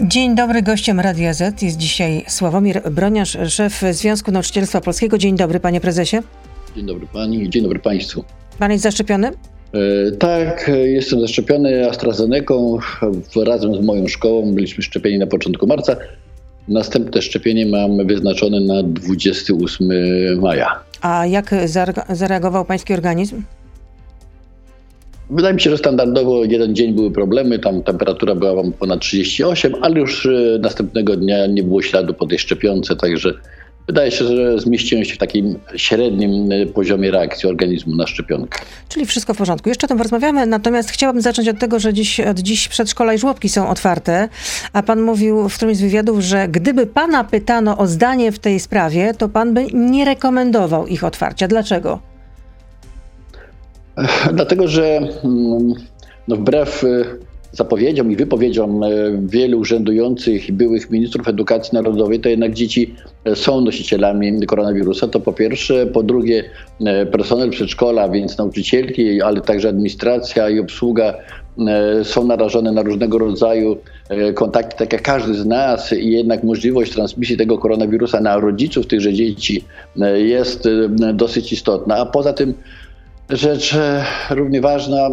Dzień dobry, gościem Radia Z jest dzisiaj Sławomir Broniarz, szef Związku Nauczycielstwa Polskiego. Dzień dobry, panie prezesie. Dzień dobry pani dzień dobry państwu. Pan jest zaszczepiony? E, tak, jestem zaszczepiony AstraZeneką razem z moją szkołą. Byliśmy szczepieni na początku marca. Następne szczepienie mam wyznaczone na 28 maja. A jak zareagował pański organizm? Wydaje mi się, że standardowo jeden dzień były problemy, tam temperatura była ponad 38, ale już e, następnego dnia nie było śladu po tej szczepionce, także wydaje się, że zmieściłem się w takim średnim e, poziomie reakcji organizmu na szczepionkę. Czyli wszystko w porządku. Jeszcze o tym porozmawiamy, natomiast chciałabym zacząć od tego, że dziś, od dziś przedszkola i żłobki są otwarte, a pan mówił w którymś z wywiadów, że gdyby pana pytano o zdanie w tej sprawie, to pan by nie rekomendował ich otwarcia. Dlaczego? Dlatego, że mm, no wbrew y, zapowiedziom i wypowiedziom y, wielu urzędujących i byłych ministrów edukacji narodowej, to jednak dzieci y, są nosicielami koronawirusa. To po pierwsze. Po drugie, personel przedszkola, więc nauczycielki, ale także administracja i obsługa są narażone na różnego rodzaju kontakty, tak jak każdy z nas, i jednak możliwość transmisji tego koronawirusa na rodziców tychże dzieci jest dosyć istotna. A poza tym Rzecz e, równie ważna,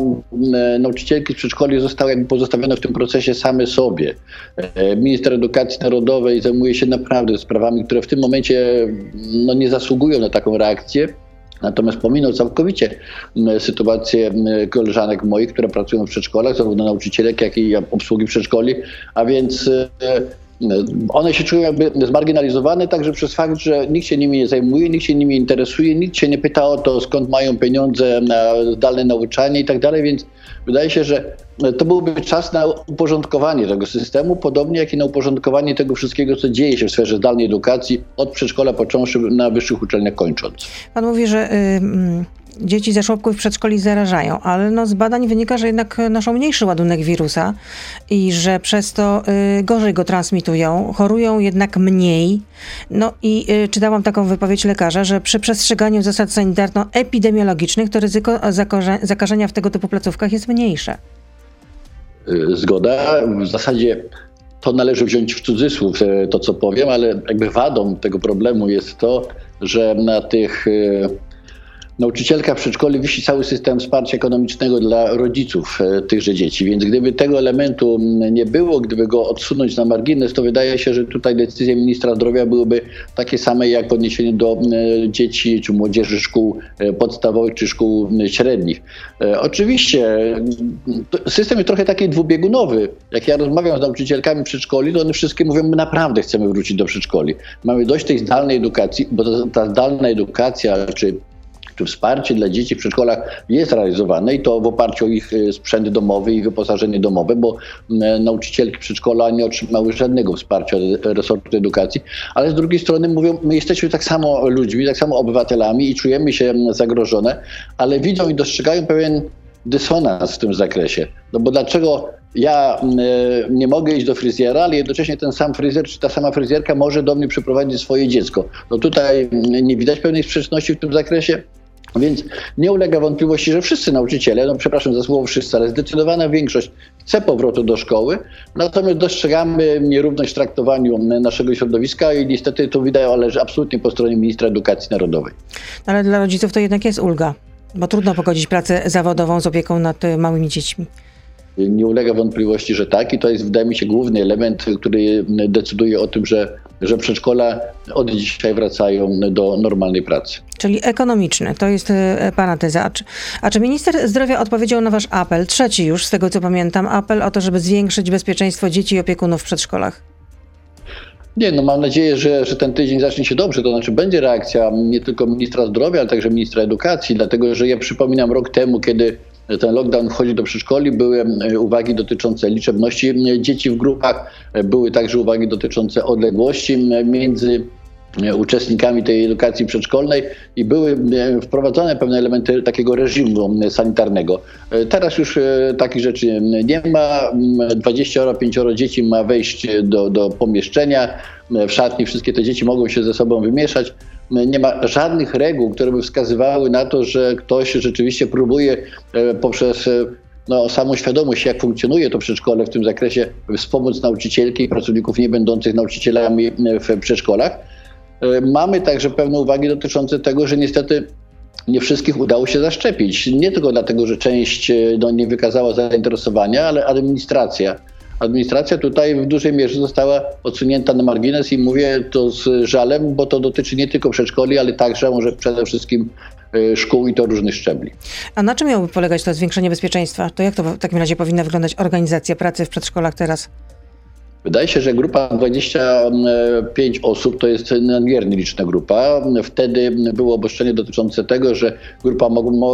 nauczycielki z przedszkoli zostały jakby pozostawione w tym procesie same sobie. E, minister Edukacji Narodowej zajmuje się naprawdę sprawami, które w tym momencie no, nie zasługują na taką reakcję. Natomiast pominął całkowicie sytuację koleżanek moich, które pracują w przedszkolach, zarówno nauczycielek, jak i obsługi przedszkoli, a więc e, one się czują jakby zmarginalizowane także przez fakt, że nikt się nimi nie zajmuje, nikt się nimi interesuje, nikt się nie pyta o to, skąd mają pieniądze na zdalne nauczanie i tak dalej, więc wydaje się, że to byłby czas na uporządkowanie tego systemu, podobnie jak i na uporządkowanie tego wszystkiego, co dzieje się w sferze zdalnej edukacji, od przedszkola począwszy na wyższych uczelniach kończąc. Pan mówi, że dzieci ze żłobków w przedszkoli zarażają, ale no z badań wynika, że jednak noszą mniejszy ładunek wirusa i że przez to y, gorzej go transmitują, chorują jednak mniej. No i y, czytałam taką wypowiedź lekarza, że przy przestrzeganiu zasad sanitarno-epidemiologicznych to ryzyko zakażenia w tego typu placówkach jest mniejsze. Y, zgoda. W zasadzie to należy wziąć w cudzysłów, e, to co powiem, ale jakby wadą tego problemu jest to, że na tych nauczycielka w przedszkolu wisi cały system wsparcia ekonomicznego dla rodziców e, tychże dzieci. Więc gdyby tego elementu nie było, gdyby go odsunąć na margines, to wydaje się, że tutaj decyzje ministra zdrowia byłyby takie same jak w odniesieniu do e, dzieci czy młodzieży szkół e, podstawowych czy szkół średnich. Oczywiście system jest trochę taki dwubiegunowy. Jak ja rozmawiam z nauczycielkami przedszkoli, to one wszystkie mówią, my naprawdę chcemy wrócić do przedszkoli. Mamy dość tej zdalnej edukacji, bo ta zdalna edukacja czy czy wsparcie dla dzieci w przedszkolach jest realizowane i to w oparciu o ich e, sprzęt domowy i wyposażenie domowe, bo nauczycielki przedszkola nie otrzymały żadnego wsparcia resortu edukacji, ale z drugiej strony mówią, my jesteśmy tak samo ludźmi, tak samo obywatelami i czujemy się zagrożone, ale widzą i dostrzegają pewien dysonans w tym zakresie. No bo dlaczego ja nie mogę iść do fryzjera, ale jednocześnie ten sam fryzjer czy ta sama fryzjerka może do mnie przyprowadzić swoje dziecko. No tutaj nie widać pewnej sprzeczności w tym zakresie. Więc nie ulega wątpliwości, że wszyscy nauczyciele, no przepraszam za słowo wszyscy, ale zdecydowana większość chce powrotu do szkoły, natomiast dostrzegamy nierówność w traktowaniu naszego środowiska i niestety to wideo leży absolutnie po stronie ministra edukacji narodowej. Ale dla rodziców to jednak jest ulga, bo trudno pogodzić pracę zawodową z opieką nad małymi dziećmi. Nie ulega wątpliwości, że tak i to jest wydaje mi się główny element, który decyduje o tym, że, że przedszkola od dzisiaj wracają do normalnej pracy. Czyli ekonomiczny, to jest e, pana teza. A czy, a czy minister zdrowia odpowiedział na wasz apel, trzeci już z tego co pamiętam, apel o to, żeby zwiększyć bezpieczeństwo dzieci i opiekunów w przedszkolach? Nie, no mam nadzieję, że, że ten tydzień zacznie się dobrze, to znaczy będzie reakcja nie tylko ministra zdrowia, ale także ministra edukacji, dlatego że ja przypominam rok temu, kiedy ten lockdown wchodzi do przedszkoli, były e, uwagi dotyczące liczebności e, dzieci w grupach, e, były także uwagi dotyczące odległości między uczestnikami tej edukacji przedszkolnej i były wprowadzone pewne elementy takiego reżimu sanitarnego. Teraz już takich rzeczy nie ma. 25 dzieci ma wejść do, do pomieszczenia. W szatni wszystkie te dzieci mogą się ze sobą wymieszać nie ma żadnych reguł, które by wskazywały na to, że ktoś rzeczywiście próbuje e, poprzez e, no, samą świadomość, jak funkcjonuje to przedszkole w tym zakresie, wspomóc nauczycielki i pracowników nie będących nauczycielami w przedszkolach. Mamy także pewne uwagi dotyczące tego, że niestety nie wszystkich udało się zaszczepić. Nie tylko dlatego, że część no, nie wykazała zainteresowania, ale administracja administracja tutaj w dużej mierze została odsunięta na margines i mówię to z żalem, bo to dotyczy nie tylko przedszkoli, ale także może przede wszystkim e, szkół i to różnych szczebli. A na czym miałoby polegać to zwiększenie bezpieczeństwa? To jak to w takim razie powinna wyglądać organizacja pracy w przedszkolach teraz? Wydaje się, że grupa 25 osób to jest nadmiernie liczna grupa. Wtedy było obostrzenie dotyczące tego, że grupa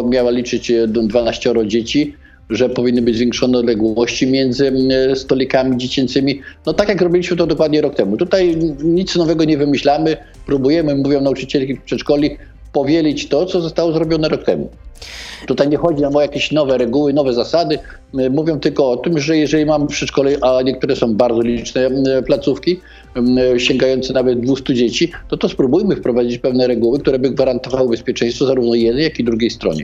miała liczyć 12 dzieci że powinny być zwiększone odległości między stolikami dziecięcymi. No tak jak robiliśmy to dokładnie rok temu. Tutaj nic nowego nie wymyślamy, próbujemy, mówią nauczycielki przedszkoli, powielić to, co zostało zrobione rok temu. Tutaj nie chodzi nam o jakieś nowe reguły, nowe zasady. Mówią tylko o tym, że jeżeli mamy w przedszkole, a niektóre są bardzo liczne placówki, sięgające nawet 200 dzieci, to to spróbujmy wprowadzić pewne reguły, które by gwarantowały bezpieczeństwo zarówno jednej, jak i drugiej stronie.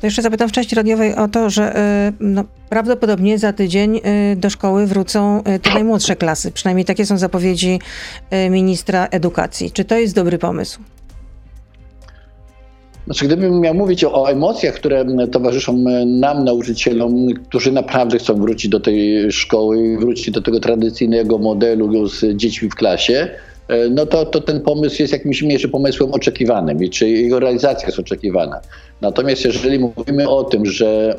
To jeszcze zapytam w części radiowej o to, że y, no, prawdopodobnie za tydzień y, do szkoły wrócą y, te najmłodsze klasy. Przynajmniej takie są zapowiedzi ministra edukacji. Czy to jest dobry pomysł? Znaczy, gdybym miał mówić o, o, emocjach, które towarzyszą nam, nauczycielom, którzy naprawdę chcą wrócić do tej szkoły, wrócić do tego tradycyjnego modelu z dziećmi w klasie, no to, to ten pomysł jest jakimś mniejszym pomysłem oczekiwanym i czy jego realizacja jest oczekiwana. Natomiast jeżeli mówimy o tym, że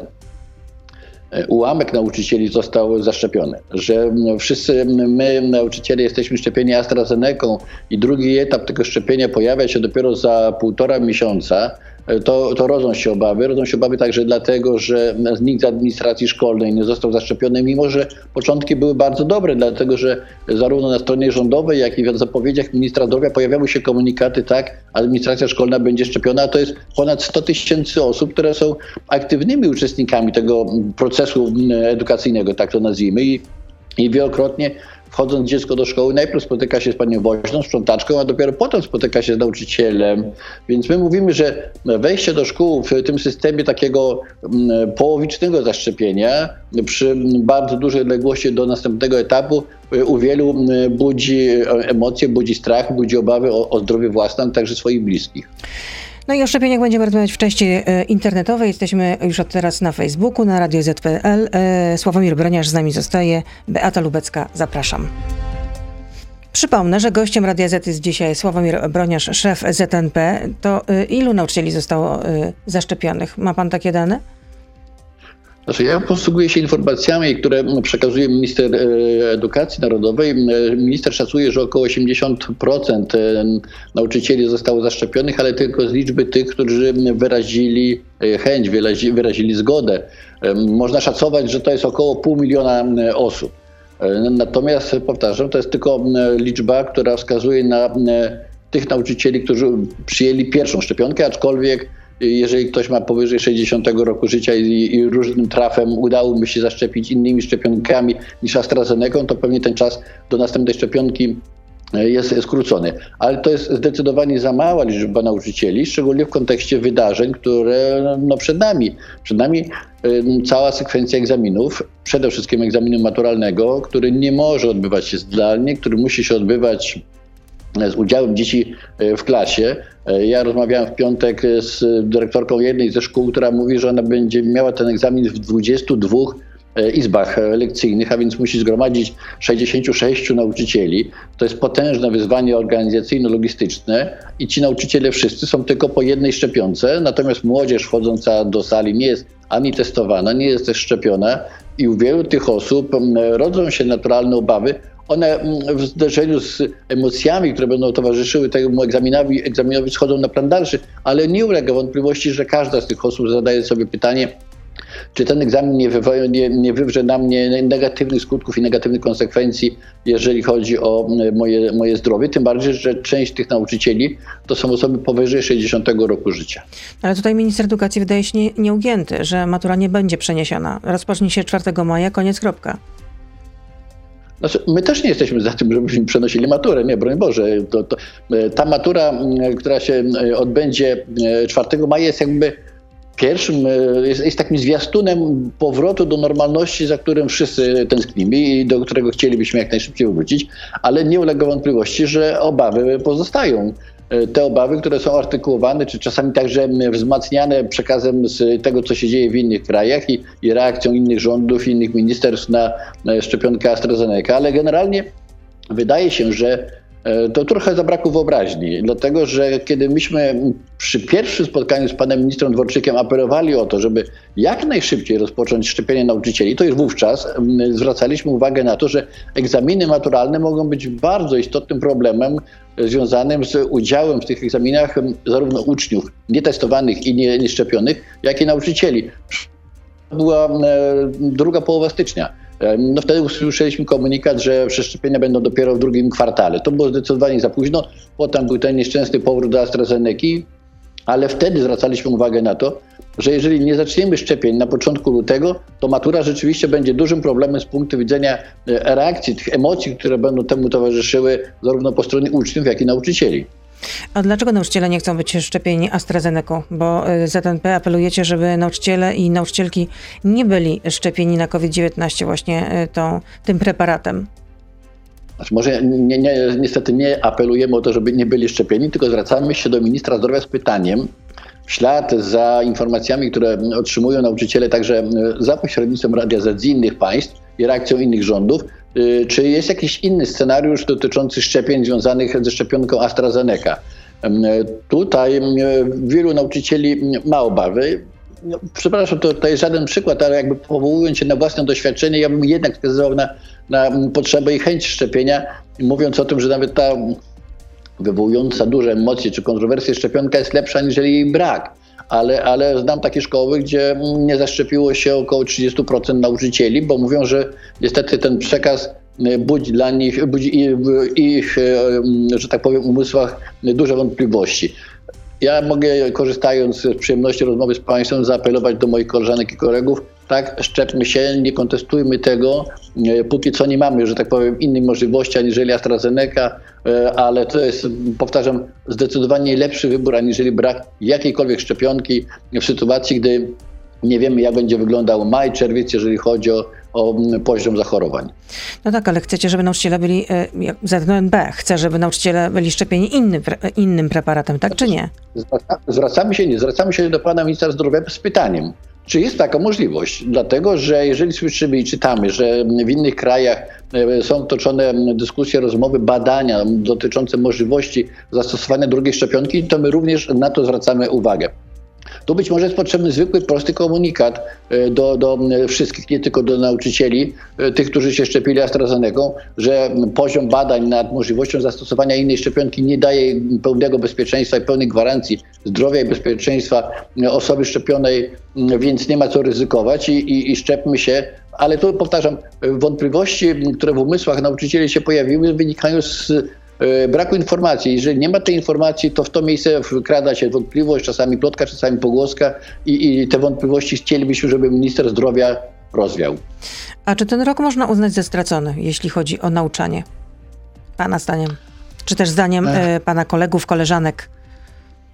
e, ułamek nauczycieli został zaszczepiony, że wszyscy my, nauczyciele, jesteśmy szczepieni AstraZeneką i drugi etap tego szczepienia pojawia się dopiero za półtora miesiąca, to, to rodzą się obawy. Rodzą się obawy także dlatego, że nikt z administracji szkolnej nie został zaszczepiony, mimo że początki były bardzo dobre, dlatego że zarówno na stronie rządowej, jak i w zapowiedziach ministra zdrowia pojawiały się komunikaty, tak, administracja szkolna będzie szczepiona, a to jest ponad 100 tysięcy osób, które są aktywnymi uczestnikami tego procesu edukacyjnego, tak to nazwijmy. I, i wielokrotnie wchodząc dziecko do szkoły, najpierw spotyka się z panią woźną, sprzątaczką, a dopiero potem spotyka się z nauczycielem. Więc my mówimy, że wejście do szkół w tym systemie takiego mm, połowicznego zaszczepienia przy bardzo dużej odległości do następnego etapu y, u wielu mm, budzi emocje, budzi strach, budzi obawy o, o zdrowie własne, a także swoich bliskich. No i o szczepieniach będziemy rozmawiać w części e, internetowej. Jesteśmy już od teraz na Facebooku, na Radio ZPL. E, Sławomir Broniarz z nami zostaje. Beata Lubecka, zapraszam. Przypomnę, że gościem Radia Z jest dzisiaj Sławomir Broniarz, szef ZNP. To e, ilu nauczycieli zostało zaszczepionych? Ma pan takie dane? Znaczy ja posługuję się informacjami, które przekazuje minister e, edukacji narodowej. E, minister szacuje, że około 80% e, nauczycieli zostało zaszczepionych, ale tylko z liczby tych, którzy wyrazili chęć, wyrazili zgodę. Można szacować, że to jest około pół miliona osób. Natomiast powtarzam, to jest tylko liczba, która wskazuje na tych nauczycieli, którzy przyjęli pierwszą szczepionkę, aczkolwiek jeżeli ktoś ma powyżej 60 roku życia i, i różnym trafem udało mi się zaszczepić innymi szczepionkami niż AstraZeneca, to pewnie ten czas do następnej szczepionki e, jest skrócony. Ale to jest zdecydowanie za mała liczba nauczycieli, szczególnie w kontekście wydarzeń, które no, przed nami. Przed nami cała sekwencja egzaminów, przede wszystkim egzaminu maturalnego, który nie może odbywać się zdalnie, który musi się odbywać z udziałem dzieci e, w klasie. E, ja rozmawiałem w piątek z dyrektorką jednej ze szkół, która mówi, że ona będzie miała ten egzamin w 22 e, izbach lekcyjnych, a więc musi zgromadzić 66 nauczycieli. To jest potężne wyzwanie organizacyjno-logistyczne i ci nauczyciele wszyscy są tylko po jednej szczepionce, natomiast młodzież wchodząca do sali nie jest ani testowana, nie jest też szczepiona i u wielu tych osób rodzą się naturalne obawy one mm, w zderzeniu z emocjami, które będą towarzyszyły temu egzaminowi, egzaminowi schodzą na plan dalszy, ale nie ulega wątpliwości, że każda z tych osób zadaje sobie pytanie, czy ten egzamin nie, wywoła, nie, nie wywrze na mnie negatywnych skutków i negatywnych konsekwencji, jeżeli chodzi o moje, moje zdrowie. Tym bardziej, że część tych nauczycieli to są osoby powyżej 60 roku życia. Ale tutaj minister edukacji wydaje się nie, nieugięty, że matura nie będzie przeniesiona. Rozpocznie się 4 maja, koniec, kropka. Znaczy, my też nie jesteśmy za tym, żebyśmy przenosili maturę, nie, broń Boże. To, to, e, ta matura, która się e, odbędzie 4 e, maja jest jakby pierwszym, e, jest, jest, takim zwiastunem powrotu do normalności, za którym wszyscy tęsknimy i do którego chcielibyśmy jak najszybciej wrócić, ale nie ulega wątpliwości, że obawy pozostają. E, te obawy, które są artykułowane, czy czasami także wzmacniane przekazem z tego, co się dzieje w innych krajach i, i reakcją innych rządów, innych ministerstw na szczepionkę AstraZeneca, ale generalnie wydaje się, że to trochę zabrakło wyobraźni, dlatego że kiedy myśmy przy pierwszym spotkaniu z panem ministrem Dworczykiem apelowali o to, żeby jak najszybciej rozpocząć szczepienie nauczycieli, to już wówczas zwracaliśmy uwagę na to, że egzaminy maturalne mogą być bardzo istotnym problemem związanym z udziałem w tych egzaminach zarówno uczniów nietestowanych i nieszczepionych, jak i nauczycieli. Była e, druga połowa stycznia. No wtedy usłyszeliśmy komunikat, że przeszczepienia będą dopiero w drugim kwartale. To było zdecydowanie za późno. Potem był ten nieszczęsny powrót do AstraZeneca, ale wtedy zwracaliśmy uwagę na to, że jeżeli nie zaczniemy szczepień na początku lutego, to matura rzeczywiście będzie dużym problemem z punktu widzenia e, reakcji, tych emocji, które będą temu towarzyszyły zarówno po stronie uczniów, jak i nauczycieli. A dlaczego nauczyciele nie chcą być szczepieni AstraZeneca? Bo y, ZNP apelujecie, żeby nauczyciele i nauczycielki nie byli szczepieni na COVID-19 właśnie y, tą, tym preparatem. Znaczy może nie, nie, niestety nie apelujemy o to, żeby nie byli szczepieni, tylko zwracamy się do ministra zdrowia z pytaniem, w ślad za informacjami, które otrzymują nauczyciele także y, za pośrednictwem Radia Z innych państw i reakcją innych rządów, czy jest jakiś inny scenariusz dotyczący szczepień związanych ze szczepionką AstraZeneca? Tutaj wielu nauczycieli ma obawy. No, przepraszam, to, to jest żaden przykład, ale jakby powołując się na własne doświadczenie, ja bym jednak wskazywał na, na potrzebę i chęć szczepienia, mówiąc o tym, że nawet ta wywołująca duże emocje czy kontrowersje szczepionka jest lepsza niż jej brak ale, ale znam takie szkoły, gdzie nie zaszczepiło się około 30% nauczycieli, bo mówią, że niestety ten przekaz y, budzi dla nich, budzi ich, y, że tak powiem, umysłach duże wątpliwości. Ja mogę, korzystając z przyjemności rozmowy z Państwem, zaapelować do moich koleżanek i kolegów, tak, szczepmy się, nie kontestujmy tego. E, póki co nie mamy, że tak powiem, innej możliwości aniżeli AstraZeneca, e, ale to jest, powtarzam, zdecydowanie lepszy wybór aniżeli brak jakiejkolwiek szczepionki w sytuacji, gdy nie wiemy, jak będzie wyglądał maj, czerwiec, jeżeli chodzi o, o poziom zachorowań. No tak, ale chcecie, żeby nauczyciele byli, e, ZNB chce, żeby nauczyciele byli szczepieni innym, innym preparatem, tak czy nie? Zwracamy się, nie, zwracamy się do pana ministra zdrowia z pytaniem, czy jest taka możliwość? Dlatego, że jeżeli słyszymy i czytamy, że w innych krajach e, są toczone dyskusje, rozmowy, badania dotyczące możliwości zastosowania drugiej szczepionki, to my również na to zwracamy uwagę. Tu być może jest potrzebny zwykły, prosty komunikat e, do, do wszystkich, nie tylko do nauczycieli, e, tych, którzy się szczepili AstraZeneca, że poziom badań nad możliwością zastosowania innej szczepionki nie daje pełnego bezpieczeństwa i pełnej gwarancji zdrowia i bezpieczeństwa osoby szczepionej, więc nie ma co ryzykować i, i, i szczepmy się. Ale tu powtarzam, wątpliwości, które w umysłach nauczycieli się pojawiły, wynikają z E, braku informacji. Jeżeli nie ma tej informacji, to w to miejsce wkrada się wątpliwość, czasami plotka, czasami pogłoska i, i te wątpliwości chcielibyśmy, żeby minister zdrowia rozwiał. A czy ten rok można uznać za stracony, jeśli chodzi o nauczanie? Pana zdaniem? Czy też zdaniem e, pana kolegów, koleżanek,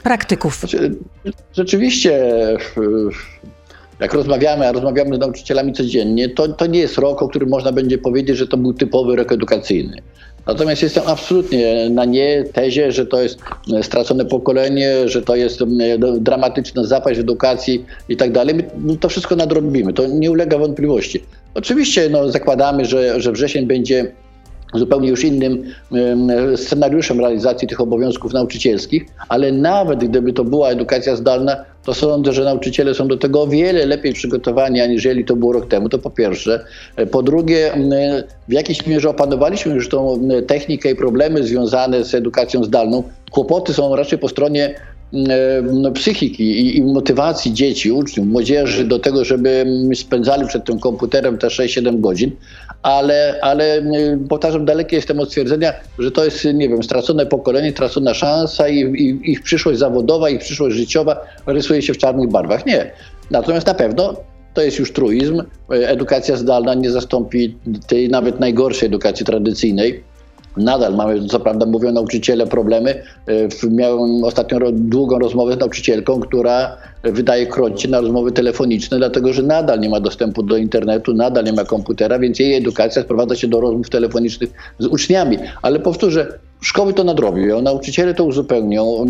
praktyków? Znaczy, rzeczywiście, jak rozmawiamy, a rozmawiamy z nauczycielami codziennie, to, to nie jest rok, o którym można będzie powiedzieć, że to był typowy rok edukacyjny. Natomiast jestem absolutnie na nie tezie, że to jest e, stracone pokolenie, że to jest dramatyczna zapaść edukacji i tak dalej. My to wszystko nadrobimy, to nie ulega wątpliwości. Oczywiście no, zakładamy, że, że wrzesień będzie zupełnie już innym scenariuszem realizacji tych obowiązków nauczycielskich, ale nawet gdyby to była edukacja zdalna, to sądzę, że nauczyciele są do tego o wiele lepiej przygotowani, aniżeli to było rok temu. To po pierwsze. Po drugie, w jakiejś mierze opanowaliśmy już tą technikę i problemy związane z edukacją zdalną. Kłopoty są raczej po stronie no, psychiki i, i, motywacji dzieci, uczniów, młodzieży do tego, żeby spędzali przed tym komputerem te 6-7 godzin, ale, ale powtarzam, daleki jestem od stwierdzenia, że to jest, nie wiem, stracone pokolenie, stracona szansa i, i ich przyszłość zawodowa, ich przyszłość życiowa rysuje się w czarnych barwach. Nie. Natomiast na pewno to jest już truizm. Edukacja zdalna nie zastąpi tej nawet najgorszej edukacji tradycyjnej Nadal mamy, co prawda mówią nauczyciele, problemy. E, miałem ostatnio długą rozmowę z nauczycielką, która wydaje krocie na rozmowy telefoniczne, dlatego że nadal nie ma dostępu do internetu, nadal nie ma komputera, więc jej edukacja sprowadza się do rozmów telefonicznych z uczniami. Ale powtórzę, szkoły to nadrobią, nauczyciele to uzupełnią.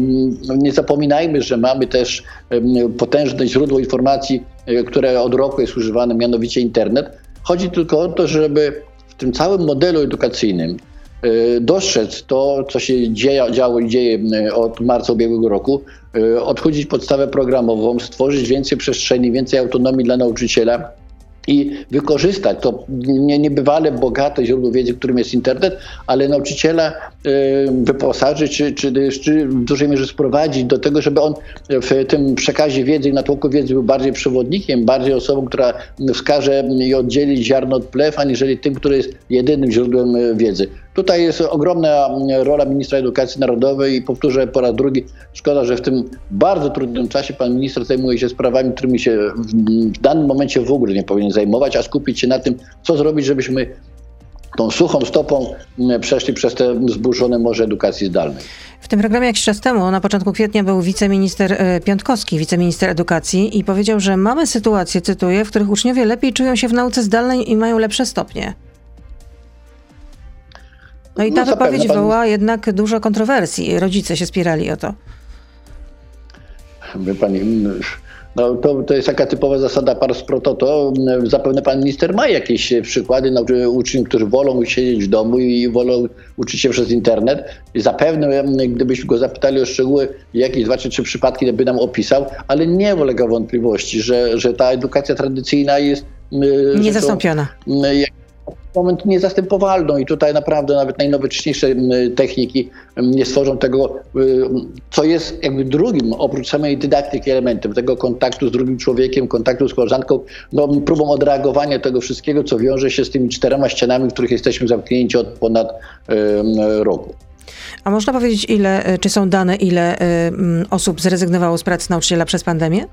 Nie zapominajmy, że mamy też potężne źródło informacji, e, które od roku jest używane, mianowicie internet. Chodzi tylko o to, żeby w tym całym modelu edukacyjnym dostrzec to, co się dzieje, działo i dzieje od marca ubiegłego roku, e, odchudzić podstawę programową, stworzyć więcej przestrzeni, więcej autonomii dla nauczyciela i wykorzystać to nie, niebywale bogate źródło wiedzy, którym jest internet, ale nauczyciela y, wyposażyć, czy, czy, czy w dużej mierze sprowadzić do tego, żeby on w tym przekazie wiedzy i natłoku wiedzy był bardziej przewodnikiem, bardziej osobą, która wskaże i oddzieli ziarno od plew, aniżeli tym, który jest jedynym źródłem wiedzy. Tutaj jest ogromna rola ministra edukacji narodowej i powtórzę po raz drugi, szkoda, że w tym bardzo trudnym czasie pan minister zajmuje się sprawami, którymi się w danym momencie w ogóle nie powinien zajmować, a skupić się na tym, co zrobić, żebyśmy tą suchą stopą przeszli przez te zburzone morze edukacji zdalnej. W tym programie jakiś czas temu, na początku kwietnia, był wiceminister e, Piątkowski, wiceminister edukacji i powiedział, że mamy sytuacje, cytuję, w których uczniowie lepiej czują się w nauce zdalnej i mają lepsze stopnie. No i ta no, wypowiedź pan... wywołała jednak dużo kontrowersji. Rodzice się spierali o to. Wie pani, no, to, to jest taka typowa zasada pars pro toto. Zapewne pan minister ma jakieś przykłady na uczniów, którzy wolą siedzieć w domu i wolą uczyć się przez internet. I zapewne, gdybyśmy go zapytali o szczegóły, jakieś dwa czy trzy przypadki by nam opisał, ale nie ulega wątpliwości, że, że ta edukacja tradycyjna jest niezastąpiona. Rzeczą, moment niezastępowalną i tutaj naprawdę nawet najnowocześniejsze techniki nie stworzą tego, co jest jakby drugim, oprócz samej dydaktyki elementem, tego kontaktu z drugim człowiekiem, kontaktu z koleżanką, no, próbą odreagowania tego wszystkiego, co wiąże się z tymi czterema ścianami, w których jesteśmy zamknięci od ponad roku. A można powiedzieć, ile, czy są dane, ile osób zrezygnowało z pracy nauczyciela przez pandemię?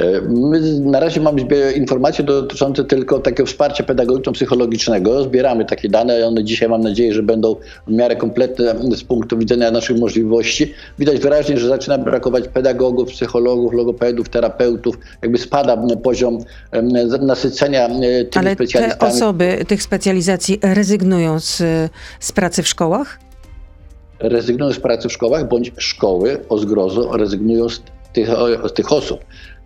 E, my na razie mamy informacje dotyczące tylko takiego wsparcia pedagogiczno-psychologicznego. Zbieramy takie dane. One dzisiaj mam nadzieję, że będą w miarę kompletne z punktu widzenia naszych możliwości. Widać wyraźnie, że zaczyna brakować pedagogów, psychologów, logopedów, terapeutów. Jakby spada poziom nasycenia e, tymi Ale te osoby tych specjalizacji rezygnują z, z pracy w szkołach? Rezygnują z pracy w szkołach, bądź szkoły o zgrozo rezygnują z tych, z tych osób.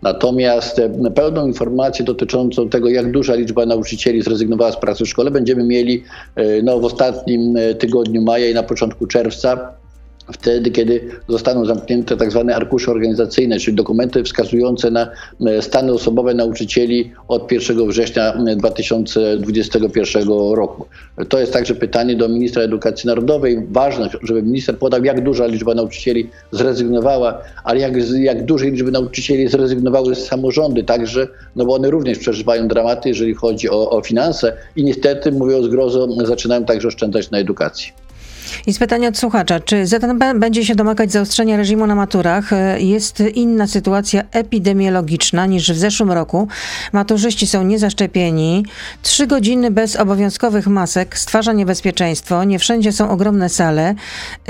Natomiast e, pełną informację dotyczącą tego, jak duża liczba nauczycieli zrezygnowała z pracy w szkole, będziemy mieli e, no, w ostatnim e, tygodniu maja i na początku czerwca wtedy, kiedy zostaną zamknięte tak zwane arkusze organizacyjne, czyli dokumenty wskazujące na e, stany osobowe nauczycieli od 1 września 2021 roku. To jest także pytanie do ministra edukacji narodowej. Ważne, żeby minister podał, jak duża liczba nauczycieli zrezygnowała, ale jak, jak dużej liczby nauczycieli zrezygnowały z samorządy także, no bo one również przeżywają dramaty, jeżeli chodzi o, o finanse i niestety, mówiąc grozą, zaczynają także oszczędzać na edukacji. I z pytania od słuchacza, czy ZNB będzie się domagać zaostrzenia reżimu na maturach? Jest inna sytuacja epidemiologiczna niż w zeszłym roku. Maturzyści są niezaszczepieni. Trzy godziny bez obowiązkowych masek stwarza niebezpieczeństwo. Nie wszędzie są ogromne sale.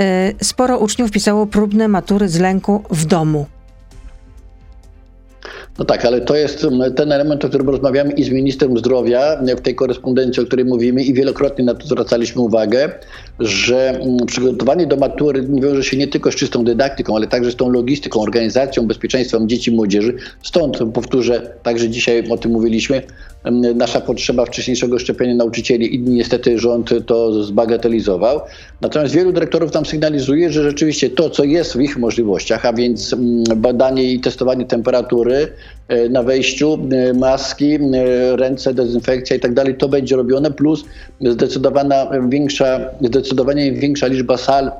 Y, sporo uczniów pisało próbne matury z lęku w domu. No tak, ale to jest mm, ten element, o którym rozmawiamy i z ministrem zdrowia w tej korespondencji, o której mówimy i wielokrotnie na to zwracaliśmy uwagę, że mm, przygotowanie do matury wiąże się nie tylko z czystą dydaktyką, ale także z tą logistyką, organizacją, bezpieczeństwem dzieci i młodzieży. Stąd powtórzę, także dzisiaj o tym mówiliśmy, nasza potrzeba wcześniejszego szczepienia nauczycieli i niestety rząd to zbagatelizował. Natomiast wielu dyrektorów tam sygnalizuje, że rzeczywiście to, co jest w ich możliwościach, a więc badanie i testowanie temperatury e, na wejściu, e, maski, e, ręce, dezynfekcja i tak dalej, to będzie robione, plus zdecydowana większa, zdecydowanie większa liczba sal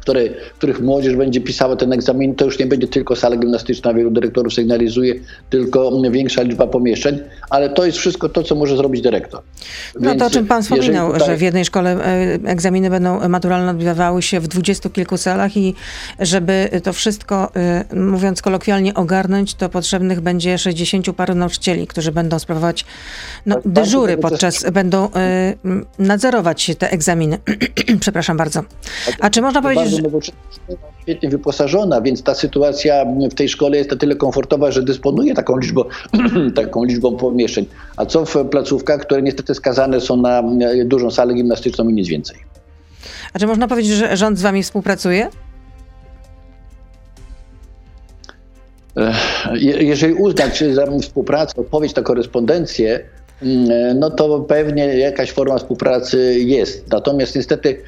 które, których młodzież będzie pisała ten egzamin, to już nie będzie tylko sala gimnastyczna, wielu dyrektorów sygnalizuje, tylko większa liczba pomieszczeń, ale to jest wszystko to, co może zrobić dyrektor. No Więc to, o czym pan wspominał, tutaj... że w jednej szkole e, egzaminy będą maturalne odbywały się w dwudziestu kilku salach i żeby to wszystko, e, mówiąc kolokwialnie, ogarnąć, to potrzebnych będzie 60 paru nauczycieli, którzy będą sprawować no, tak, dyżury podczas, będą y, nadzorować te egzaminy. Przepraszam bardzo. A czy można powiedzieć, że... Świetnie wyposażona, więc ta sytuacja w tej szkole jest na tyle komfortowa, że dysponuje taką liczbą, taką liczbą pomieszczeń. A co w placówkach, które niestety skazane są na dużą salę gimnastyczną i nic więcej? A czy można powiedzieć, że rząd z wami współpracuje? Jeżeli uznać za współpracę, odpowiedź na korespondencję, mm, no to pewnie jakaś forma współpracy jest. Natomiast niestety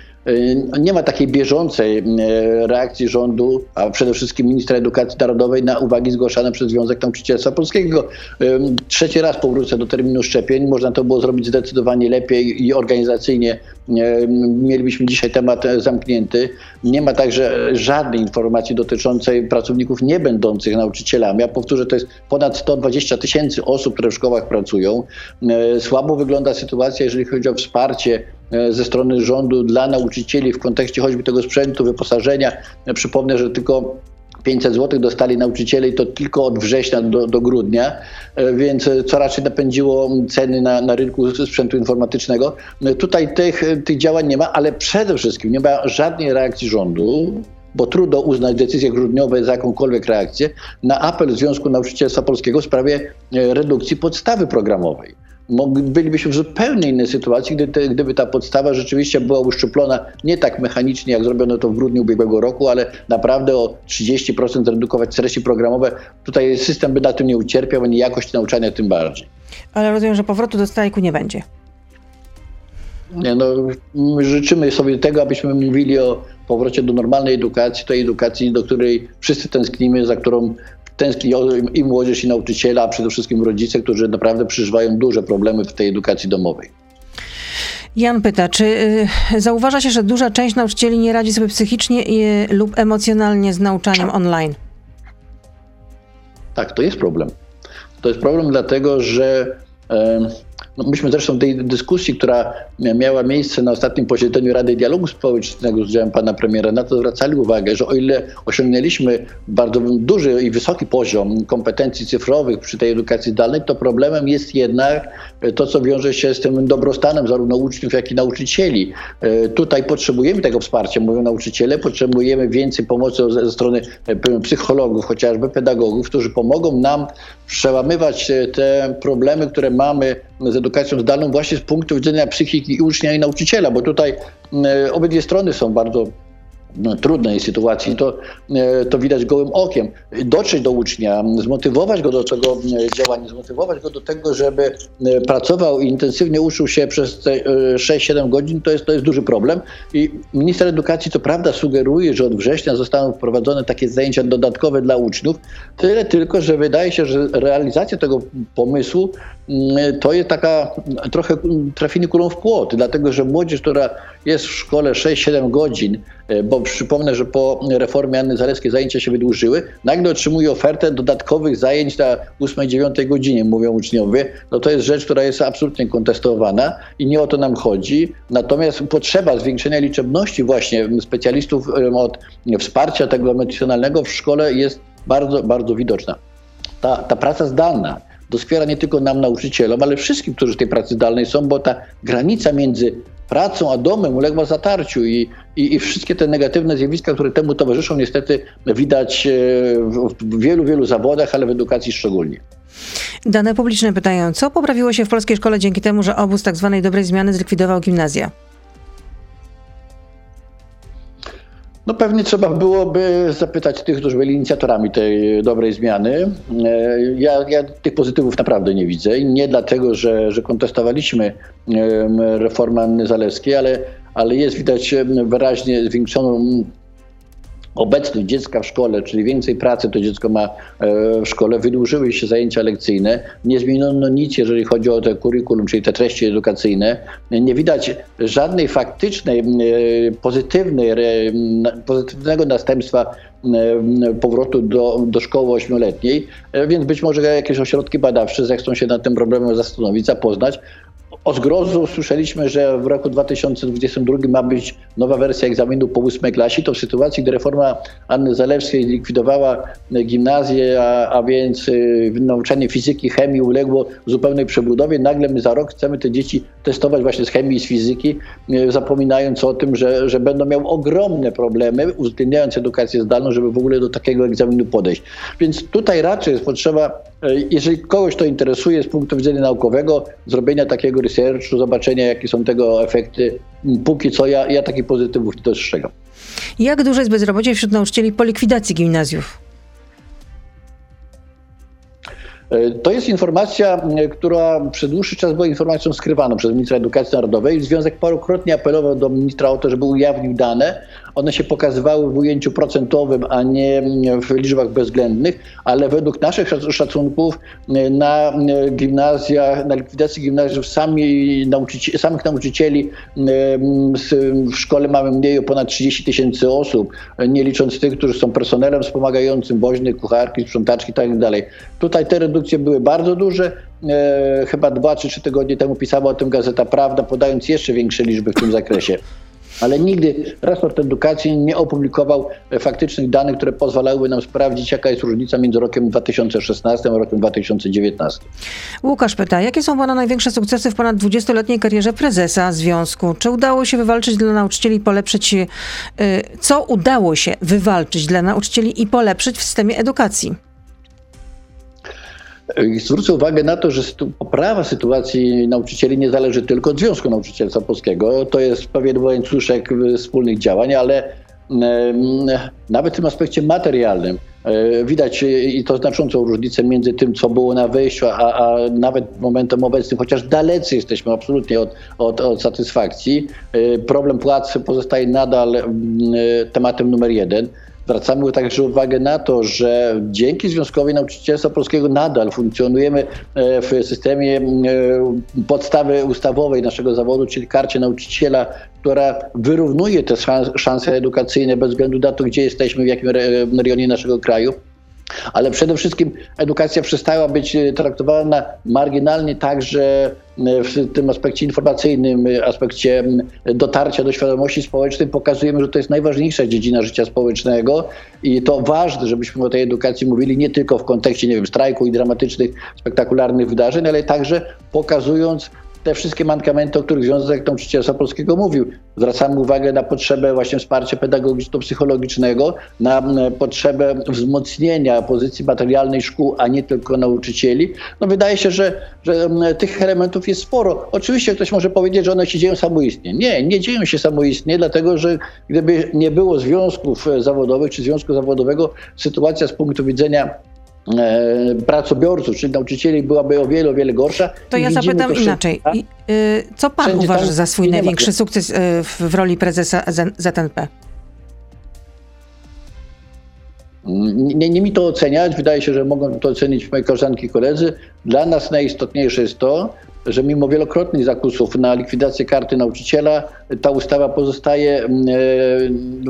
nie ma takiej bieżącej y, reakcji rządu, a przede wszystkim ministra edukacji narodowej na uwagi zgłaszane przez Związek Nauczycielstwa Polskiego. Y, trzeci raz powrócę do terminu szczepień. Można to było zrobić zdecydowanie lepiej i organizacyjnie Mielibyśmy dzisiaj temat zamknięty. Nie ma także żadnej informacji dotyczącej pracowników nie będących nauczycielami. Ja powtórzę, to jest ponad 120 tysięcy osób, które w szkołach pracują. E, słabo wygląda sytuacja, jeżeli chodzi o wsparcie e, ze strony rządu dla nauczycieli w kontekście choćby tego sprzętu, wyposażenia. Przypomnę, że tylko 500 zł dostali nauczyciele i to tylko od września do, do grudnia, e, więc e, co raczej napędziło ceny na, na rynku sprzętu informatycznego. E, tutaj tych, tych działań nie ma, ale przede wszystkim nie ma żadnej reakcji rządu, bo trudno uznać decyzje grudniowe za jakąkolwiek reakcję, na apel Związku Nauczycielstwa Polskiego w sprawie redukcji podstawy programowej bylibyśmy w zupełnie innej sytuacji, gdyby, gdyby ta podstawa rzeczywiście była uszczuplona nie tak mechanicznie, jak zrobiono to w grudniu ubiegłego roku, ale naprawdę o 30% zredukować treści programowe. Tutaj system by na tym nie ucierpiał, ani jakość nauczania tym bardziej. Ale rozumiem, że powrotu do strajku nie będzie. Nie, no, życzymy sobie tego, abyśmy mówili o powrocie do normalnej edukacji, tej edukacji, do której wszyscy tęsknimy, za którą tęskni i młodzież, i nauczyciele, a przede wszystkim rodzice, którzy naprawdę przeżywają duże problemy w tej edukacji domowej. Jan pyta, czy y, zauważa się, że duża część nauczycieli nie radzi sobie psychicznie y, lub emocjonalnie z nauczaniem online? Tak, to jest problem. To jest problem dlatego, że no myśmy zresztą tej dyskusji, która miała miejsce na ostatnim posiedzeniu Rady Dialogu Społecznego z udziałem pana premiera, na to zwracali uwagę, że o ile osiągnęliśmy bardzo duży i wysoki poziom kompetencji cyfrowych przy tej edukacji zdalnej, to problemem jest jednak to, co wiąże się z tym dobrostanem zarówno uczniów, jak i nauczycieli. E, tutaj potrzebujemy tego wsparcia, mówią nauczyciele, potrzebujemy więcej pomocy ze strony e, psychologów, chociażby pedagogów, którzy pomogą nam przełamywać e, te problemy, które mamy z edukacją zdalną właśnie z punktu widzenia psychiki ucznia i nauczyciela, bo tutaj e, obydwie strony są bardzo trudnej sytuacji, to, e, to widać gołym okiem. Dotrzeć do ucznia, zmotywować go do tego e, działania, zmotywować go do tego, żeby e, pracował i intensywnie uczył się przez te 6-7 godzin, to jest, to jest duży problem. I minister edukacji co prawda sugeruje, że od września zostaną wprowadzone takie zajęcia dodatkowe dla uczniów, tyle tylko, że wydaje się, że realizacja tego pomysłu mm, to jest taka trochę trafienie kulą w płot, dlatego że młodzież, która jest w szkole 6-7 godzin, E, bo przypomnę, że po reformie Anny Zalewskiej zajęcia się wydłużyły, nagle otrzymuje ofertę dodatkowych zajęć na 8-9 godzinie, mówią uczniowie. No to jest rzecz, która jest absolutnie kontestowana i nie o to nam chodzi. Natomiast potrzeba zwiększenia liczebności właśnie specjalistów od wsparcia tego emocjonalnego w szkole jest bardzo, bardzo widoczna. Ta, ta praca zdalna, doskwiera nie tylko nam, nauczycielom, ale wszystkim, którzy tej pracy zdalnej są, bo ta granica między pracą a domem uległa zatarciu i, i, i, wszystkie te negatywne zjawiska, które temu towarzyszą, niestety widać e, w wielu, wielu zawodach, ale w edukacji szczególnie. Dane publiczne pytają, co poprawiło się w polskiej szkole dzięki temu, że obóz tzw. Tak dobrej zmiany zlikwidował gimnazja? No pewnie trzeba byłoby zapytać tych, którzy byli inicjatorami tej dobrej zmiany. E, ja, ja tych pozytywów naprawdę nie widzę nie dlatego, że, że kontestowaliśmy reformę Anny Zalewskiej, ale, ale jest widać wyraźnie zwiększoną obecność dziecka w szkole, czyli więcej pracy to dziecko ma w szkole, wydłużyły się zajęcia lekcyjne, nie zmieniono nic, jeżeli chodzi o te kurikulum, czyli te treści edukacyjne. Nie widać żadnej faktycznej, pozytywnej, pozytywnego następstwa powrotu do, do szkoły ośmioletniej, więc być może jakieś ośrodki badawcze zechcą się nad tym problemem zastanowić, zapoznać, o zgrozu usłyszeliśmy, że w roku 2022 ma być nowa wersja egzaminu po ósmej klasie. To w sytuacji, gdy reforma Anny Zalewskiej zlikwidowała gimnazję, a, a więc y, nauczanie fizyki, chemii uległo zupełnej przebudowie. Nagle my za rok chcemy te dzieci testować właśnie z chemii i z fizyki, y, zapominając o tym, że, że będą miały ogromne problemy, uwzględniając edukację zdalną, żeby w ogóle do takiego egzaminu podejść. Więc tutaj raczej jest potrzeba, jeżeli kogoś to interesuje z punktu widzenia naukowego, zrobienia takiego researchu, zobaczenia jakie są tego efekty. Póki co ja, ja takich pozytywów nie dostrzegam. Jak duże jest bezrobocie wśród nauczycieli po likwidacji gimnazjów? E, to jest informacja, która przez dłuższy czas była informacją skrywaną przez ministra edukacji narodowej. Związek parokrotnie apelował do ministra o to, żeby ujawnił dane, one się pokazywały w ujęciu procentowym, a nie w liczbach bezwzględnych, ale według naszych szacunków e, na e, gimnazjach, na likwidacji gimnazjów sami nauczycieli, samych nauczycieli e, w szkole mamy mniej o ponad 30 tysięcy osób, nie licząc tych, którzy są personelem wspomagającym, woźny, kucharki, sprzątaczki itd. Tak Tutaj te redukcje były bardzo duże. Chyba dwa czy trzy tygodnie temu pisała o tym Gazeta Prawda, podając jeszcze większe liczby w tym zakresie ale nigdy resort edukacji nie opublikował faktycznych danych, które pozwalałyby nam sprawdzić, jaka jest różnica między rokiem 2016 a rokiem 2019. Łukasz pyta, jakie są Pana największe sukcesy w ponad 20-letniej karierze prezesa związku? Czy udało się wywalczyć dla nauczycieli, polepszyć, y, co udało się wywalczyć dla nauczycieli i polepszyć w systemie edukacji? Zwrócę uwagę na to, że poprawa sytuacji nauczycieli nie zależy tylko od Związku Nauczycielstwa Polskiego. To jest pewien łańcuszek wspólnych działań, ale nawet w tym aspekcie materialnym e, widać i to znaczącą różnicę między tym, co było na wejściu, a, a nawet momentem obecnym, chociaż dalecy jesteśmy absolutnie od, od, od satysfakcji. Problem płac pozostaje nadal tematem numer jeden. Zwracamy także uwagę na to, że dzięki Związkowi Nauczycielstwa Polskiego nadal funkcjonujemy e, w systemie e, podstawy ustawowej naszego zawodu, czyli karcie nauczyciela, która wyrównuje te szanse edukacyjne bez względu na to, gdzie jesteśmy, w jakim rejonie naszego kraju ale przede wszystkim edukacja przestała być e, traktowana marginalnie także e, w tym aspekcie informacyjnym, e, aspekcie dotarcia do świadomości społecznej. Pokazujemy, że to jest najważniejsza dziedzina życia społecznego i to ważne, żebyśmy o tej edukacji mówili nie tylko w kontekście, nie wiem, strajku i dramatycznych, spektakularnych wydarzeń, ale także pokazując te wszystkie mankamenty, o których Związek Nauczycielstwa Polskiego mówił. Zwracamy uwagę na potrzebę właśnie wsparcia pedagogiczno-psychologicznego, na potrzebę wzmocnienia pozycji materialnej szkół, a nie tylko nauczycieli. No wydaje się, że, że tych elementów jest sporo. Oczywiście ktoś może powiedzieć, że one się dzieją samoistnie. Nie, nie dzieją się samoistnie, dlatego że gdyby nie było związków zawodowych czy związku zawodowego, sytuacja z punktu widzenia pracobiorców, czyli nauczycieli byłaby o wiele, o wiele gorsza. To ja zapytam to inaczej. I, y, co pan Wszędzie uważa za swój największy sukces y, w, w roli prezesa ZNP? Nie, nie, mi to oceniać, wydaje się, że mogą to ocenić moje koleżanki i koledzy. Dla nas najistotniejsze jest to, że mimo wielokrotnych zakusów na likwidację karty nauczyciela, ta ustawa pozostaje mm, e,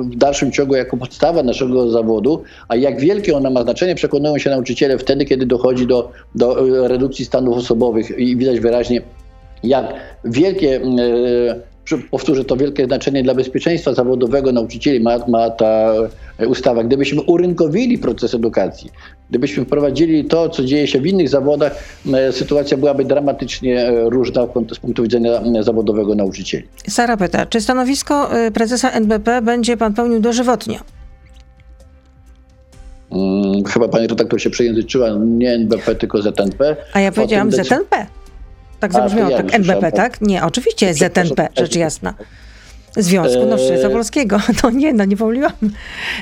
w dalszym ciągu jako podstawa naszego zawodu, a jak wielkie ona ma znaczenie, przekonują się nauczyciele wtedy, kiedy dochodzi do, do e, redukcji stanów osobowych i widać wyraźnie, jak wielkie mm, e, powtórzę to wielkie znaczenie dla bezpieczeństwa zawodowego nauczycieli ma, ma ta ustawa. Gdybyśmy urynkowili proces edukacji, gdybyśmy wprowadzili to, co dzieje się w innych zawodach, e, sytuacja byłaby dramatycznie e, różna z punktu widzenia e, zawodowego nauczycieli. Sara pyta, czy stanowisko prezesa NBP będzie pan pełnił dożywotnio? Hmm, chyba pani redaktor się przejęzyczyła, nie NBP, tylko ZNP. A ja powiedziałam ZNP. Tak zabrzmiało, ja tak, NBP, tak? Nie, oczywiście ZNP, rzecz jasna. Związku Nauczycielstwa eee... Polskiego. To nie, no nie pomyliłam.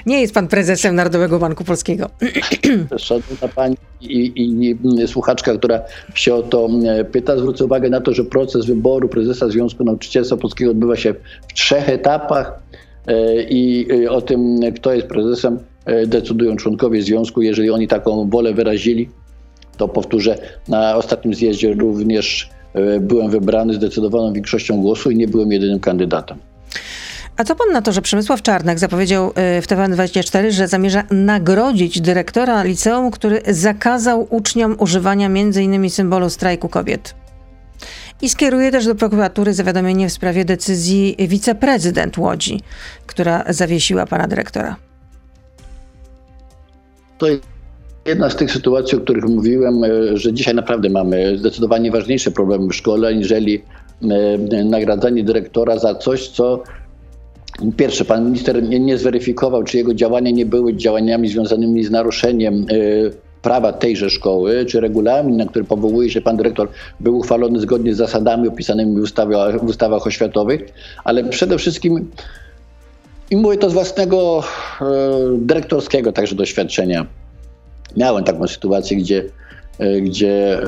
Nie jest pan prezesem Narodowego Banku Polskiego. Szanowna pani i, i, i, słuchaczka, która się o to e, pyta, zwrócę uwagę na to, że proces wyboru prezesa Związku Nauczycielstwa Polskiego odbywa się w trzech etapach. i o tym, kto jest prezesem, decydują członkowie związku. Jeżeli oni taką wolę wyrazili, to powtórzę, na ostatnim zjeździe również byłem wybrany zdecydowaną większością głosu i nie byłem jedynym kandydatem. A co pan na to, że Przemysław Czarnek zapowiedział y, w TVN24, że zamierza nagrodzić dyrektora liceum, który zakazał uczniom używania m.in. symbolu strajku kobiet? I skieruje też do prokuratury zawiadomienie w sprawie decyzji wiceprezydent Łodzi, która zawiesiła pana dyrektora. To jedna z tych sytuacji, o których mówiłem, y, że dzisiaj naprawdę mamy zdecydowanie ważniejsze problemy w szkole, aniżeli y, nagradzanie dyrektora za coś, co Pierwsze, pan minister nie, zweryfikował, czy jego działania nie były działaniami związanymi z naruszeniem y, prawa tejże szkoły, czy regulamin, na który powołuje się pan dyrektor, był uchwalony zgodnie z zasadami opisanymi w, ustawie, w ustawach oświatowych, ale przede wszystkim, i mówię to z własnego e, dyrektorskiego także doświadczenia, miałem taką sytuację, gdzie, e, gdzie e,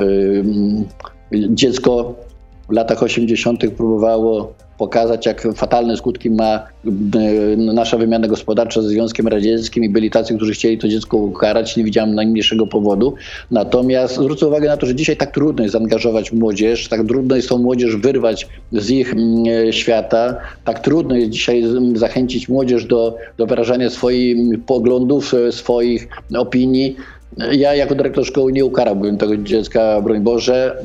dziecko w latach 80. próbowało pokazać, jak fatalne skutki ma e, nasza wymiana gospodarcza ze Związkiem Radzieckim i byli tacy, którzy chcieli to dziecko ukarać. Nie widziałem najmniejszego powodu. Natomiast zwrócę uwagę na to, że dzisiaj tak trudno jest zaangażować młodzież, tak trudno jest tą młodzież wyrwać z ich mm, e, świata, tak trudno jest dzisiaj zachęcić młodzież do, do wyrażania swoich poglądów, e, swoich opinii. Ja jako dyrektor szkoły nie ukarałbym tego dziecka, broń Boże.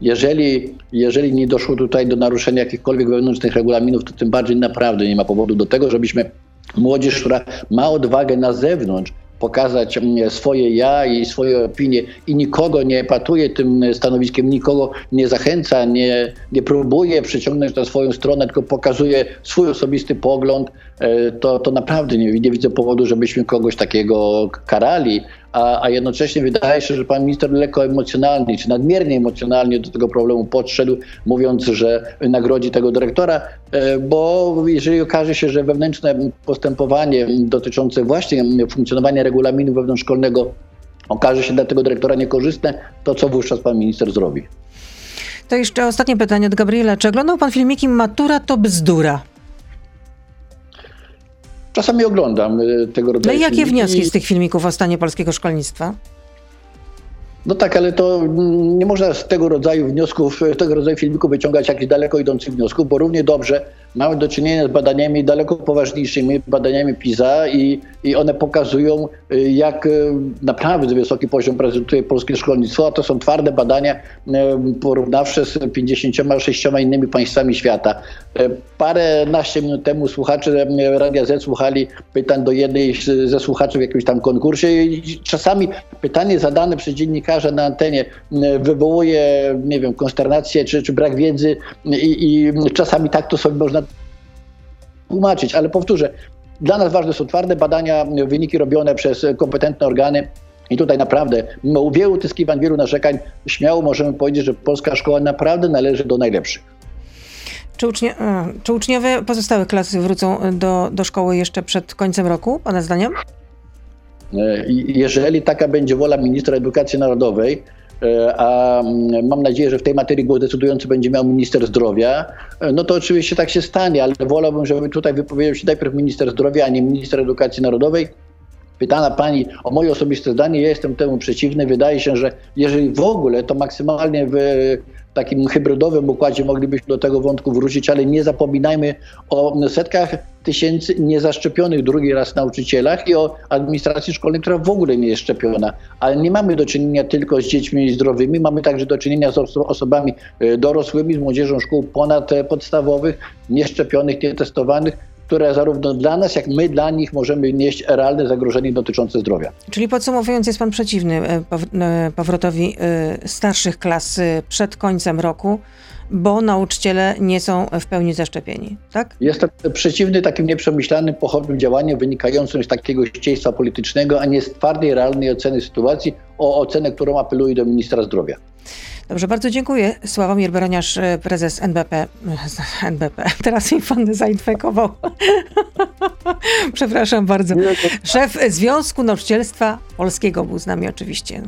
Jeżeli, jeżeli nie doszło tutaj do naruszenia jakichkolwiek wewnętrznych regulaminów, to tym bardziej naprawdę nie ma powodu do tego, żebyśmy młodzież, która ma odwagę na zewnątrz pokazać mm, swoje ja i swoje opinie i nikogo nie patuje tym stanowiskiem, nikogo nie zachęca, nie, nie próbuje przyciągnąć na swoją stronę, tylko pokazuje swój osobisty pogląd, e, to, to naprawdę nie, nie widzę powodu, żebyśmy kogoś takiego karali a, a jednocześnie wydaje się, że pan minister lekko emocjonalnie, czy nadmiernie emocjonalnie do tego problemu podszedł, mówiąc, że nagrodzi tego dyrektora, e, bo jeżeli okaże się, że wewnętrzne postępowanie dotyczące właśnie funkcjonowania regulaminu wewnątrzszkolnego okaże się dla tego dyrektora niekorzystne, to co wówczas pan minister zrobi? To jeszcze ostatnie pytanie od Gabriela. Czy oglądał pan filmiki Matura to bzdura? Czasami oglądam y, tego rodzaju. No i jakie filmiki. wnioski z tych filmików o stanie polskiego szkolnictwa? No tak, ale to nie można z tego rodzaju wniosków, tego rodzaju filmików wyciągać jakichś daleko idących wniosków, bo równie dobrze mamy do czynienia z badaniami daleko poważniejszymi, badaniami PISA i, i one pokazują, y, jak y, naprawdę wysoki poziom prezentuje polskie szkolnictwo, a to są twarde badania y, porównawcze z 56 innymi państwami świata. Parę naście minut temu słuchacze Radia Z słuchali pytań do jednej ze słuchaczy w jakimś tam konkursie i czasami pytanie zadane przez dziennikarza na antenie wywołuje, nie wiem, konsternację czy, czy brak wiedzy i, i czasami tak to sobie można tłumaczyć, ale powtórzę, dla nas ważne są twarde badania, wyniki robione przez kompetentne organy. I tutaj naprawdę, mimo wielu utyskiwań, wielu narzekań, śmiało możemy powiedzieć, że polska szkoła naprawdę należy do najlepszych. Czy, ucznie, czy uczniowie pozostałych klasy wrócą do, do szkoły jeszcze przed końcem roku, Pana zdaniem? E, jeżeli taka będzie wola ministra edukacji narodowej, a mm, mam nadzieję, że w tej materii głos decydujący będzie miał minister zdrowia, e, no to oczywiście tak się stanie, ale wolałbym, żeby tutaj wypowiedział się najpierw minister zdrowia, a nie minister edukacji narodowej. Pytana pani o moje osobiste zdanie, ja jestem temu przeciwny. Wydaje się, że jeżeli w ogóle, to maksymalnie w takim hybrydowym układzie moglibyśmy do tego wątku wrócić, ale nie zapominajmy o setkach tysięcy niezaszczepionych drugi raz nauczycielach i o administracji szkolnej, która w ogóle nie jest szczepiona. Ale nie mamy do czynienia tylko z dziećmi zdrowymi, mamy także do czynienia z osobami e, dorosłymi, z młodzieżą szkół ponadpodstawowych, nieszczepionych, nietestowanych, które zarówno dla nas, jak my dla nich możemy nieść realne zagrożenie dotyczące zdrowia. Czyli podsumowując, jest pan przeciwny e, e, powrotowi e, starszych klas przed końcem roku, bo nauczyciele nie są w pełni zaszczepieni, tak? Jestem przeciwny takim nieprzemyślanym, pochopnym działaniom wynikającym z takiego ścieństwa politycznego, a nie z twardej, realnej oceny sytuacji, o ocenę, którą apeluję do ministra zdrowia. Dobrze, bardzo dziękuję. Sławomir Beroniarz, prezes NBP. NBP. Teraz mi pan zainfekował. Przepraszam bardzo. Szef Związku Nauczycielstwa Polskiego był z nami oczywiście.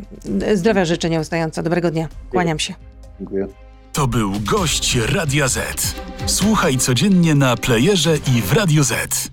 Zdrowia życzę nieustająco. Dobrego dnia. Kłaniam się. Dziękuję. To był gość Radia Z. Słuchaj codziennie na playerze i w Radio Z.